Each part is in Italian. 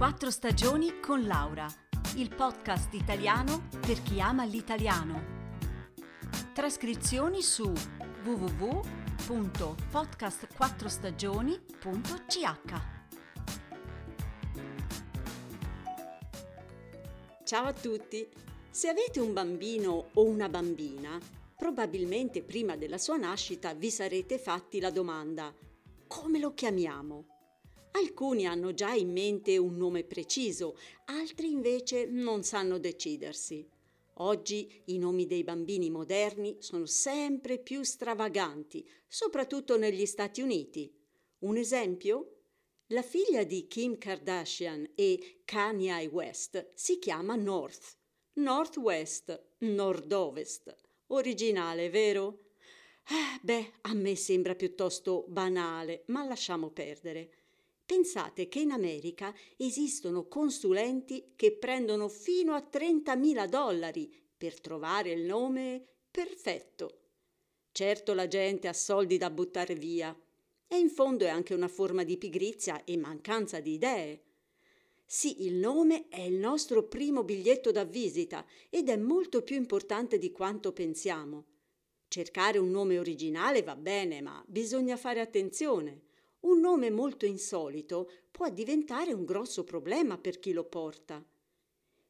Quattro stagioni con Laura, il podcast italiano per chi ama l'italiano. Trascrizioni su www.podcastquattrostagioni.ch Ciao a tutti! Se avete un bambino o una bambina, probabilmente prima della sua nascita vi sarete fatti la domanda come lo chiamiamo? Alcuni hanno già in mente un nome preciso, altri invece non sanno decidersi. Oggi i nomi dei bambini moderni sono sempre più stravaganti, soprattutto negli Stati Uniti. Un esempio? La figlia di Kim Kardashian e Kanye West si chiama North, Northwest, Nord-Ovest. Originale, vero? Eh, beh, a me sembra piuttosto banale, ma lasciamo perdere. Pensate che in America esistono consulenti che prendono fino a 30.000 dollari per trovare il nome perfetto. Certo la gente ha soldi da buttare via e in fondo è anche una forma di pigrizia e mancanza di idee. Sì, il nome è il nostro primo biglietto da visita ed è molto più importante di quanto pensiamo. Cercare un nome originale va bene, ma bisogna fare attenzione un nome molto insolito può diventare un grosso problema per chi lo porta.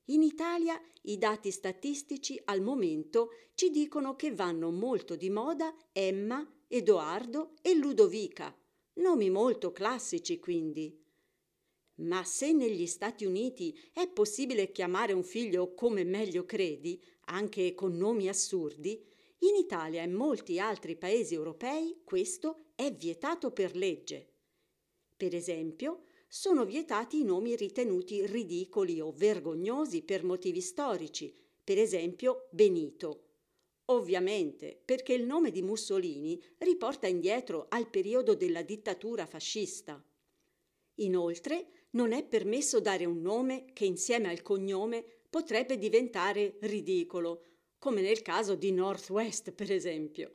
In Italia i dati statistici al momento ci dicono che vanno molto di moda Emma, Edoardo e Ludovica, nomi molto classici quindi. Ma se negli Stati Uniti è possibile chiamare un figlio come meglio credi, anche con nomi assurdi, in Italia e molti altri paesi europei questo è vietato per legge. Per esempio, sono vietati i nomi ritenuti ridicoli o vergognosi per motivi storici, per esempio Benito. Ovviamente, perché il nome di Mussolini riporta indietro al periodo della dittatura fascista. Inoltre, non è permesso dare un nome che insieme al cognome potrebbe diventare ridicolo, come nel caso di Northwest, per esempio.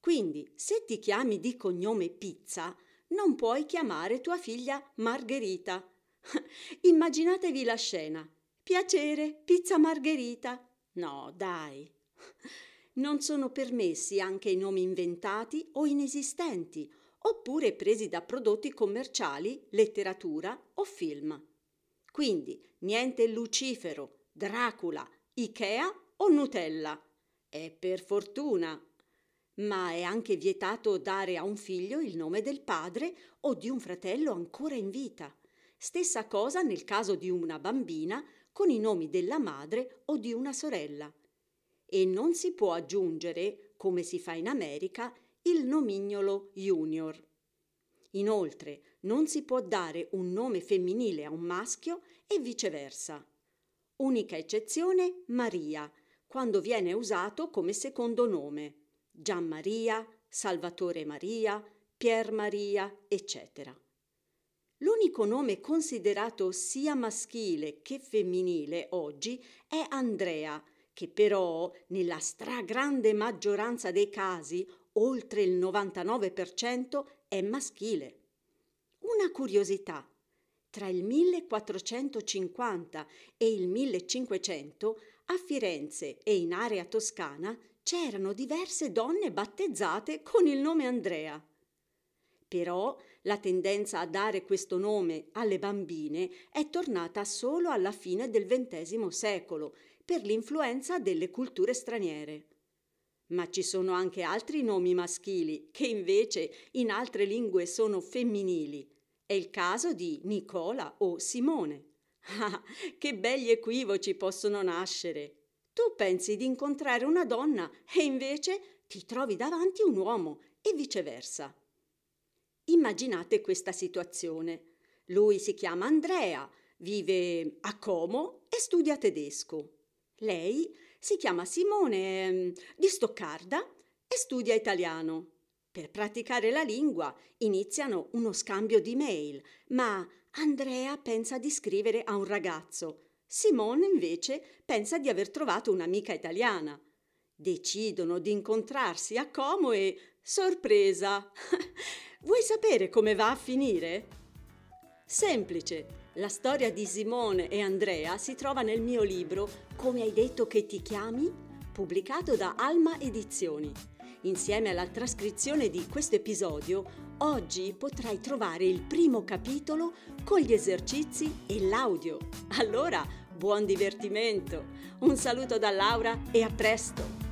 Quindi, se ti chiami di cognome Pizza, non puoi chiamare tua figlia Margherita. Immaginatevi la scena. Piacere, pizza Margherita. No, dai. Non sono permessi anche i nomi inventati o inesistenti, oppure presi da prodotti commerciali, letteratura o film. Quindi niente Lucifero, Dracula, Ikea o Nutella. E per fortuna. Ma è anche vietato dare a un figlio il nome del padre o di un fratello ancora in vita. Stessa cosa nel caso di una bambina con i nomi della madre o di una sorella. E non si può aggiungere, come si fa in America, il nomignolo junior. Inoltre, non si può dare un nome femminile a un maschio e viceversa. Unica eccezione Maria, quando viene usato come secondo nome, Gian Maria, Salvatore Maria, Pier Maria, eccetera. L'unico nome considerato sia maschile che femminile oggi è Andrea, che però nella stragrande maggioranza dei casi, oltre il 99%, è maschile. Una curiosità. Tra il 1450 e il 1500 a Firenze e in area toscana c'erano diverse donne battezzate con il nome Andrea. Però la tendenza a dare questo nome alle bambine è tornata solo alla fine del XX secolo per l'influenza delle culture straniere. Ma ci sono anche altri nomi maschili che invece in altre lingue sono femminili. È il caso di Nicola o Simone. Che belli equivoci possono nascere! Tu pensi di incontrare una donna e invece ti trovi davanti un uomo e viceversa. Immaginate questa situazione. Lui si chiama Andrea, vive a Como e studia tedesco. Lei si chiama Simone ehm, di Stoccarda e studia italiano. Per praticare la lingua iniziano uno scambio di mail, ma Andrea pensa di scrivere a un ragazzo. Simone invece pensa di aver trovato un'amica italiana. Decidono di incontrarsi a Como e sorpresa! Vuoi sapere come va a finire? Semplice. La storia di Simone e Andrea si trova nel mio libro Come hai detto che ti chiami? pubblicato da Alma Edizioni. Insieme alla trascrizione di questo episodio, oggi potrai trovare il primo capitolo con gli esercizi e l'audio. Allora, buon divertimento! Un saluto da Laura e a presto!